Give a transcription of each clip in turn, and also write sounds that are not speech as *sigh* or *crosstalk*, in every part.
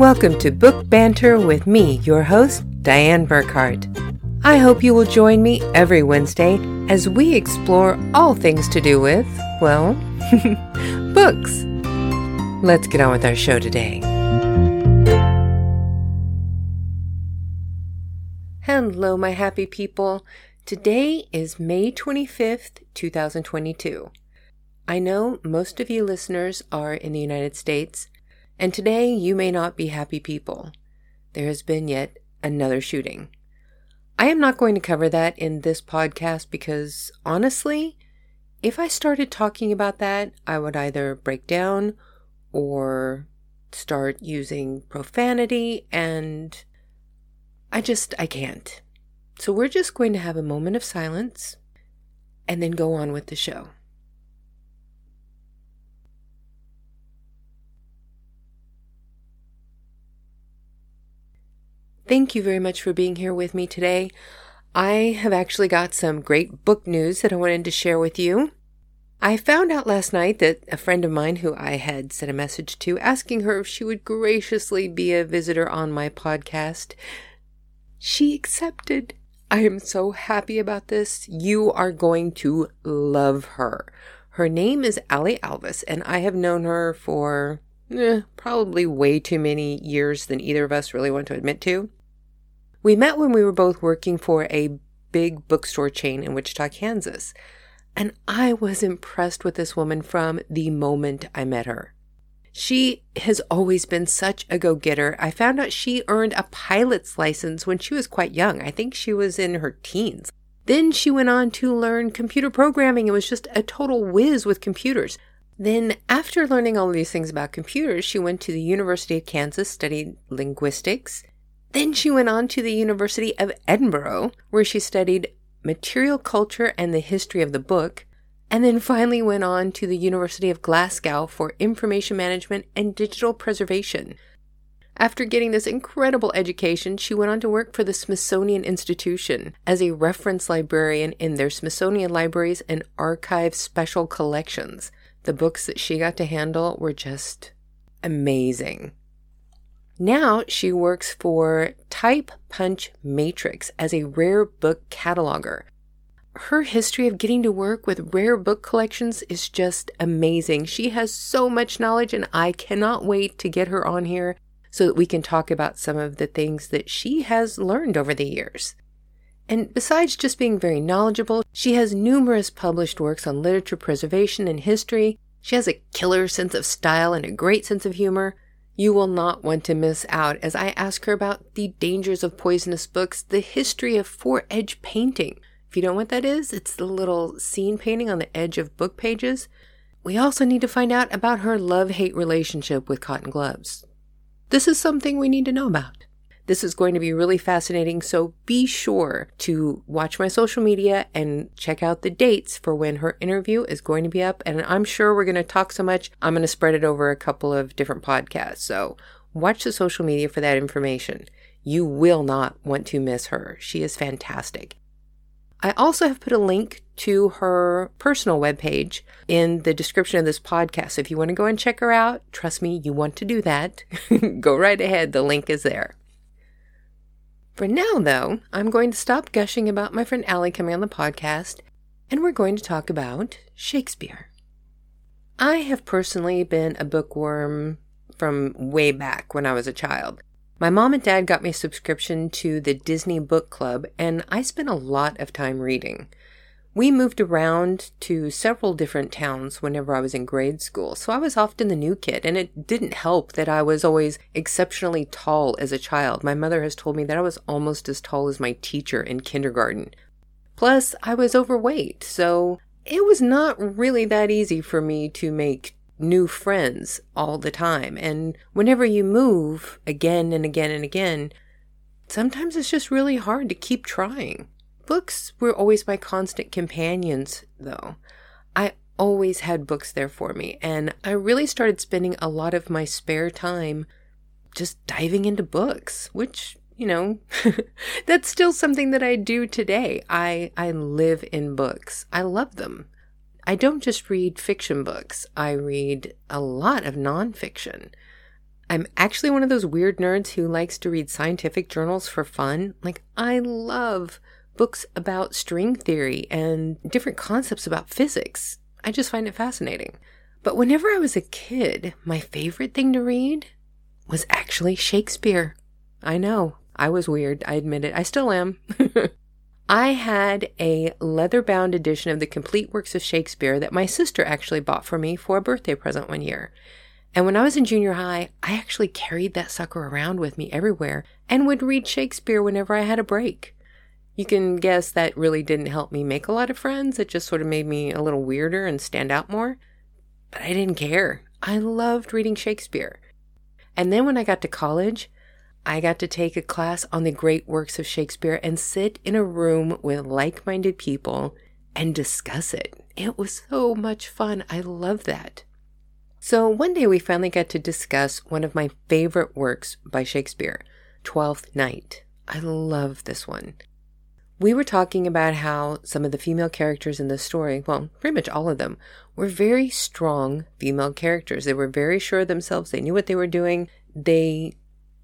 Welcome to Book Banter with me, your host, Dianne Burckhardt. I hope you will join me every Wednesday as we explore all things to do with, well, *laughs* books. Let's get on with our show today. Hello, my happy people. Today is May 25th, 2022. I know most of you listeners are in the United States, and today you may not be happy people. There has been yet another shooting. I am not going to cover that in this podcast because honestly, if I started talking about that, I would either break down or start using profanity and I just I can't. So we're just going to have a moment of silence and then go on with the show. Thank you very much for being here with me today. I have actually got some great book news that I wanted to share with you. I found out last night that a friend of mine who I had sent a message to asking her if she would graciously be a visitor on my podcast, she accepted. I am so happy about this. You are going to love her. Her name is Allie Alvis, and I have known her for eh, probably way too many years than either of us really want to admit to. We met when we were both working for a big bookstore chain in Wichita, Kansas. And I was impressed with this woman from the moment I met her. She has always been such a go getter. I found out she earned a pilot's license when she was quite young. I think she was in her teens. Then she went on to learn computer programming and was just a total whiz with computers. Then, after learning all these things about computers, she went to the University of Kansas, studied linguistics, then she went on to the University of Edinburgh, where she studied material culture and the history of the book, and then finally went on to the University of Glasgow for information management and digital preservation. After getting this incredible education, she went on to work for the Smithsonian Institution as a reference librarian in their Smithsonian libraries and archive special collections. The books that she got to handle were just amazing. Now she works for Type Punch Matrix as a rare book cataloger. Her history of getting to work with rare book collections is just amazing. She has so much knowledge, and I cannot wait to get her on here so that we can talk about some of the things that she has learned over the years. And besides just being very knowledgeable, she has numerous published works on literature preservation and history. She has a killer sense of style and a great sense of humor. You will not want to miss out as I ask her about the dangers of poisonous books, the history of fore edge painting. If you don't know what that is, it's the little scene painting on the edge of book pages. We also need to find out about her love hate relationship with cotton gloves. This is something we need to know about. This is going to be really fascinating, so be sure to watch my social media and check out the dates for when her interview is going to be up. And I'm sure we're going to talk so much, I'm going to spread it over a couple of different podcasts. So watch the social media for that information. You will not want to miss her. She is fantastic. I also have put a link to her personal webpage in the description of this podcast. So if you want to go and check her out, trust me, you want to do that. *laughs* go right ahead. The link is there. For now, though, I'm going to stop gushing about my friend Allie coming on the podcast, and we're going to talk about Shakespeare. I have personally been a bookworm from way back when I was a child. My mom and dad got me a subscription to the Disney Book Club, and I spent a lot of time reading. We moved around to several different towns whenever I was in grade school, so I was often the new kid, and it didn't help that I was always exceptionally tall as a child. My mother has told me that I was almost as tall as my teacher in kindergarten. Plus, I was overweight, so it was not really that easy for me to make new friends all the time. And whenever you move again and again and again, sometimes it's just really hard to keep trying. Books were always my constant companions, though. I always had books there for me, and I really started spending a lot of my spare time just diving into books, which, you know, *laughs* that's still something that I do today. I I live in books. I love them. I don't just read fiction books. I read a lot of nonfiction. I'm actually one of those weird nerds who likes to read scientific journals for fun. Like, I love books about string theory and different concepts about physics. I just find it fascinating. But whenever I was a kid, my favorite thing to read was actually Shakespeare. I know, I was weird. I admit it. I still am. *laughs* I had a leather bound edition of the complete works of Shakespeare that my sister actually bought for me for a birthday present one year. And when I was in junior high, I actually carried that sucker around with me everywhere and would read Shakespeare whenever I had a break. You can guess that really didn't help me make a lot of friends. It just sort of made me a little weirder and stand out more. But I didn't care. I loved reading Shakespeare. And then when I got to college, I got to take a class on the great works of Shakespeare and sit in a room with like minded people and discuss it. It was so much fun. I love that. So one day we finally got to discuss one of my favorite works by Shakespeare, Twelfth Night. I love this one. We were talking about how some of the female characters in the story, well, pretty much all of them, were very strong female characters. They were very sure of themselves. They knew what they were doing. They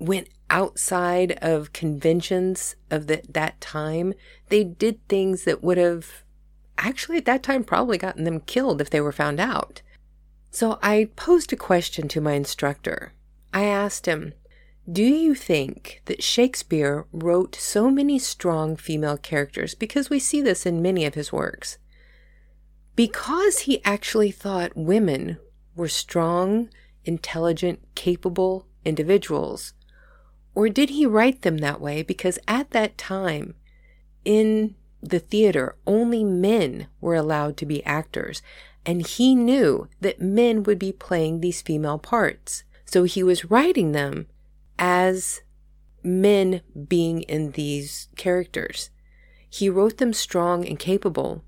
went outside of conventions of the, that time. They did things that would have actually at that time probably gotten them killed if they were found out. So I posed a question to my instructor. I asked him, Do you think that Shakespeare wrote so many strong female characters, because we see this in many of his works, because he actually thought women were strong, intelligent, capable individuals? Or did he write them that way because at that time in the theater, only men were allowed to be actors, and he knew that men would be playing these female parts. So he was writing them as men being in these characters. He wrote them strong and capable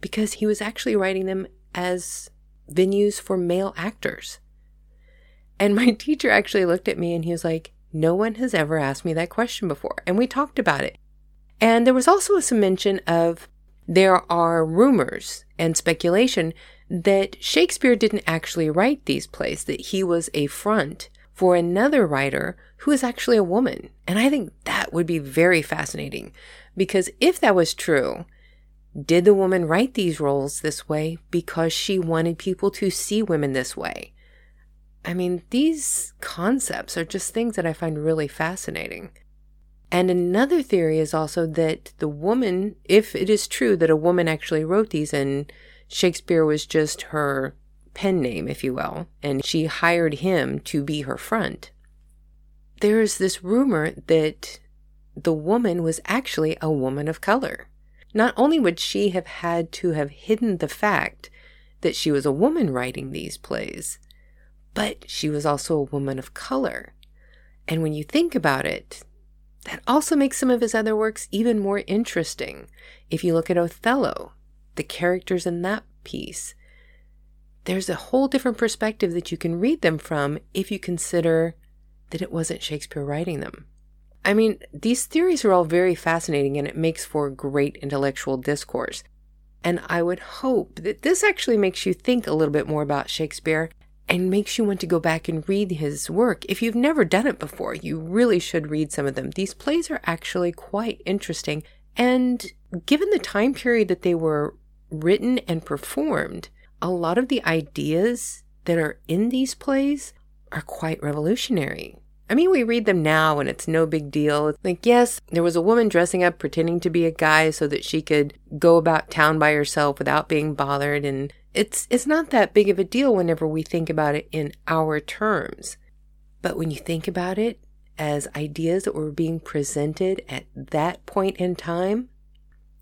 because he was actually writing them as venues for male actors. And my *laughs* teacher actually looked at me and he was like, No one has ever asked me that question before. And we talked about it. And there was also some mention of there are rumors and speculation that Shakespeare didn't actually write these plays, that he was a front for another writer who is actually a woman. And I think that would be very fascinating because if that was true, did the woman write these roles this way because she wanted people to see women this way? I mean, these concepts are just things that I find really fascinating. And another theory is also that the woman, if it is true that a woman actually wrote these and Shakespeare was just her pen name, if you will, and she hired him to be her front, there's this rumor that the woman was actually a woman of color. Not only would she have had to have hidden the fact that she was a woman writing these plays, but she was also a woman of color. And when you think about it, that also makes some of his other works even more interesting. If you look at Othello, the characters in that piece, there's a whole different perspective that you can read them from if you consider that it wasn't Shakespeare writing them. I mean, these theories are all very fascinating and it makes for great intellectual discourse. And I would hope that this actually makes you think a little bit more about Shakespeare and makes you want to go back and read his work. If you've never done it before, you really should read some of them. These plays are actually quite interesting. And given the time period that they were written and performed, a lot of the ideas that are in these plays are quite revolutionary. I mean, we read them now and it's no big deal. Like, yes, there was a woman dressing up pretending to be a guy so that she could go about town by herself without being bothered. And it's, it's not that big of a deal whenever we think about it in our terms. But when you think about it as ideas that were being presented at that point in time,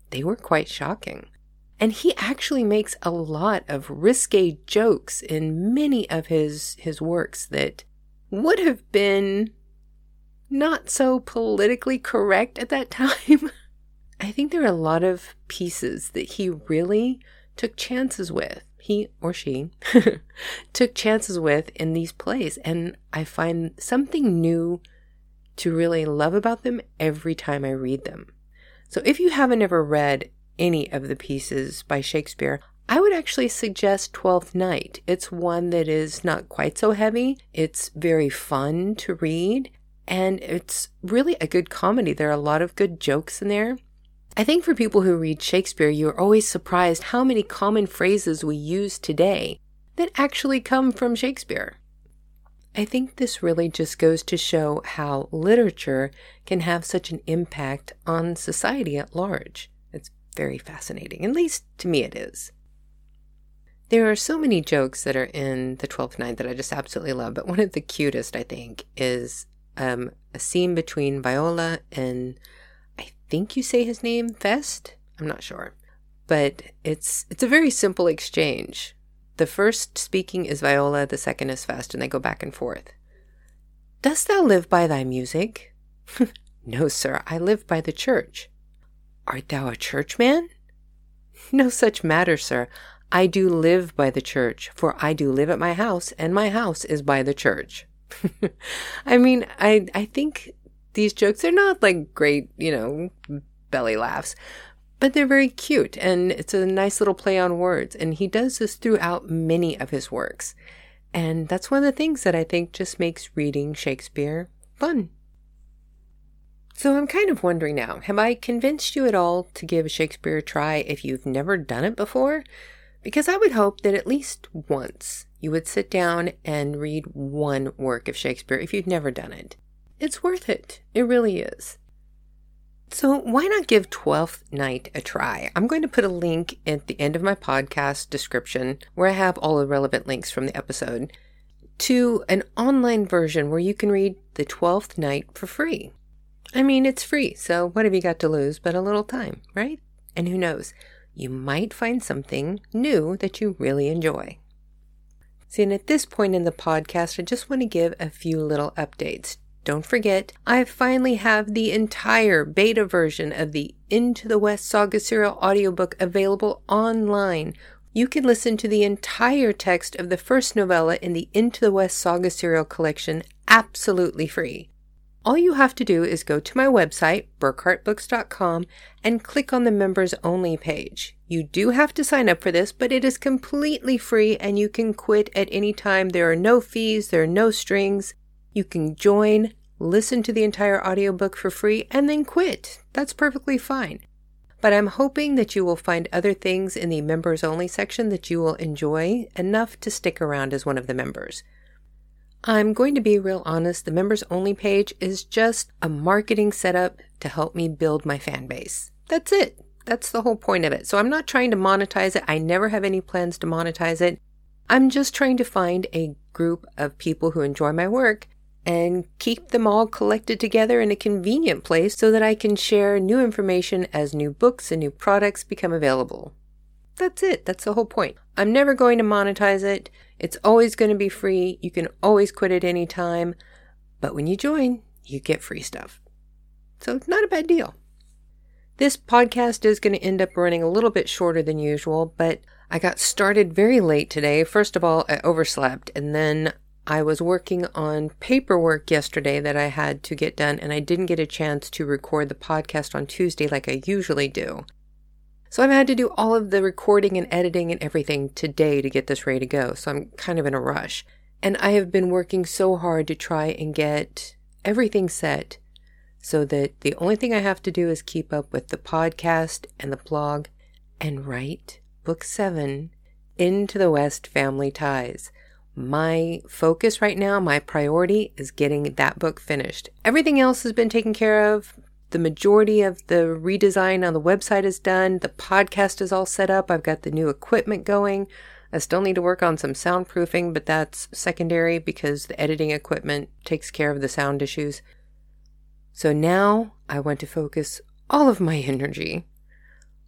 they were quite shocking. And he actually makes a lot of risque jokes in many of his, his works that would have been not so politically correct at that *laughs* time. I think there are a lot of pieces that he really took chances with. He or she *laughs* took chances with in these plays. And I find something new to really love about them every time I read them. So if you haven't ever read any of the pieces by Shakespeare, I would actually suggest Twelfth Night. It's one that is not quite so heavy. It's very fun to read, and it's really a good comedy. There are a lot of good jokes in there. I think for people who read Shakespeare, you're always surprised how many common phrases we use today that actually come from Shakespeare. I think this really just goes to show how literature can have such an impact on society at large. Very fascinating, at least to me it is. There are so many jokes that are in the Twelfth Night that I just absolutely love, but one of the cutest, I think, is um, a scene between Viola and I think you say his name, Fest. I'm not sure, but it's it's a very simple exchange. The first speaking is Viola, the second is Fest, and they go back and forth. Dost thou live by thy music? *laughs* no, sir, I live by the church. Art thou a churchman? No such matter, sir. I do live by the church, for I do live at my house, and my house is by the church. *laughs* I mean, I I think these jokes are not like great, you know, belly laughs, but they're very cute and it's a nice little play on words. And he does this throughout many of his works. And that's one of the things that I think just makes reading Shakespeare fun. So I'm kind of wondering now, have I convinced you at all to give Shakespeare a try if you've never done it before? Because I would hope that at least once you would sit down and read one work of Shakespeare if you've never done it. It's worth it. It really is. So, why not give 12th Night a try? I'm going to put a link at the end of my podcast description where I have all the relevant links from the episode to an online version where you can read the 12th Night for free. I mean, it's free, so what have you got to lose but a little time, right? And who knows, you might find something new that you really enjoy. See, and at this point in the podcast, I just want to give a few little updates don't forget, I finally have the entire beta version of the Into the West Saga Serial audiobook available online. You can listen to the entire text of the first novella in the Into the West Saga Serial collection absolutely free. All you have to do is go to my website, burckhardtbooks.com, and click on the members only page. You do have to sign up for this, but it is completely free and you can quit at any time. There are no fees, there are no strings. You can join, listen to the entire audiobook for free, and then quit. That's perfectly fine. But I'm hoping that you will find other things in the members only section that you will enjoy enough to stick around as one of the members. I'm going to be real honest, the members only page is just a marketing setup to help me build my fan base. That's it. That's the whole point of it. So I'm not trying to monetize it. I never have any plans to monetize it. I'm just trying to find a group of people who enjoy my work and keep them all collected together in a convenient place so that I can share new information as new books and new products become available. That's it. That's the whole point. I'm never going to monetize it. It's always going to be free. You can always quit at any time. But when you join, you get free stuff. So it's not a bad deal. This podcast is going to end up running a little bit shorter than usual, but I got started very late today. First of all, I overslept, and then I was working on paperwork yesterday that I had to get done, and I didn't get a chance to record the podcast on Tuesday like I usually do. So I've had to do all of the recording and editing and everything today to get this ready to go. So I'm kind of in a rush. And I have been working so hard to try and get everything set so that the only thing I have to do is keep up with the podcast and the blog and write book seven into the West Family Ties my focus right now, my priority is getting that book finished. Everything else has been taken care of. The majority of the redesign on the website is done. The podcast is all set up. I've got the new equipment going. I still need to work on some soundproofing, but that's secondary because the editing equipment takes care of the sound issues. So now I want to focus all of my *laughs* energy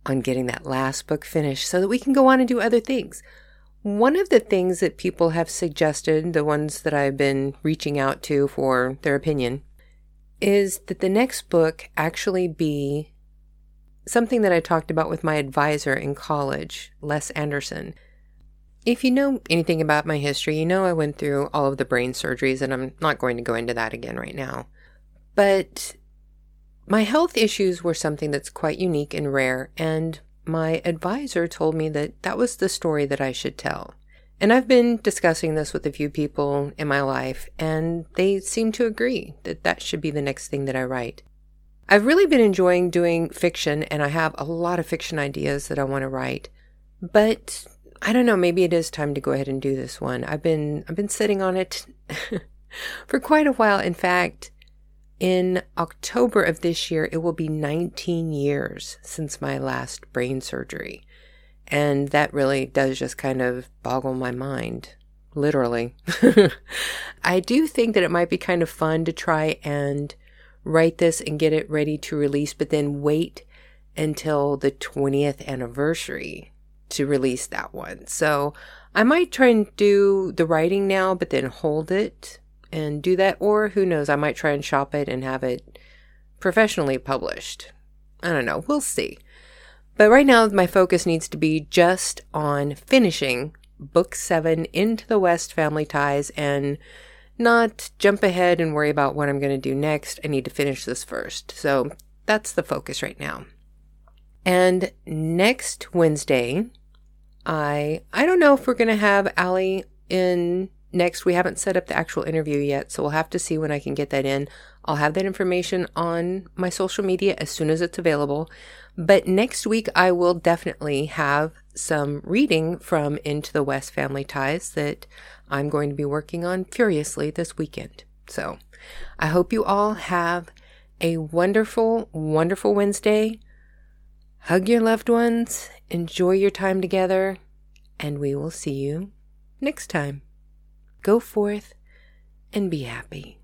on getting that last book finished so that we can go on and do other things. One of the things that people have suggested, the ones that I've been reaching out to for their opinion, is that the next book actually be something that I talked about with my advisor in college, Les Anderson. If you know anything about my history, you know I went through all of the brain surgeries, and I'm not going to go into that again right now. But my health issues were something that's quite unique and rare, and my advisor told me that that was the story that I should tell. And I've been discussing this with a few people in my life, and they seem to agree that that should be the next thing that I write. I've really been enjoying doing fiction, and I have a lot of fiction ideas that I want to write. But I don't know, maybe it is time to go ahead and do this one. I've been I've been sitting on it *laughs* for quite a while. In fact, in October of this year, it will be 19 years since my last brain surgery. And that really does just kind of boggle my mind, literally. *laughs* I do think that it might be kind of fun to try and write this and get it ready to release, but then wait until the 20th anniversary to release that one. So I might try and do the writing now, but then hold it and do that. Or who knows, I might try and shop it and have it professionally published. I don't know. We'll see. But right now, my focus needs to be just on finishing book seven into the West family ties and not jump ahead and worry about what I'm going to do next. I need to finish this first. So that's the focus right now. And next Wednesday, I I don't know if we're going to have Allie in next. We haven't set up the actual interview yet, so we'll have to see when I can get that in. I'll have that information on my social media as soon as it's available. But next week, I will definitely have some reading from Into the West Family Ties that I'm going to be working on furiously this weekend. So I hope you all have a wonderful, wonderful Wednesday. Hug your loved ones, enjoy your time together, and we will see you next time. Go forth and be happy.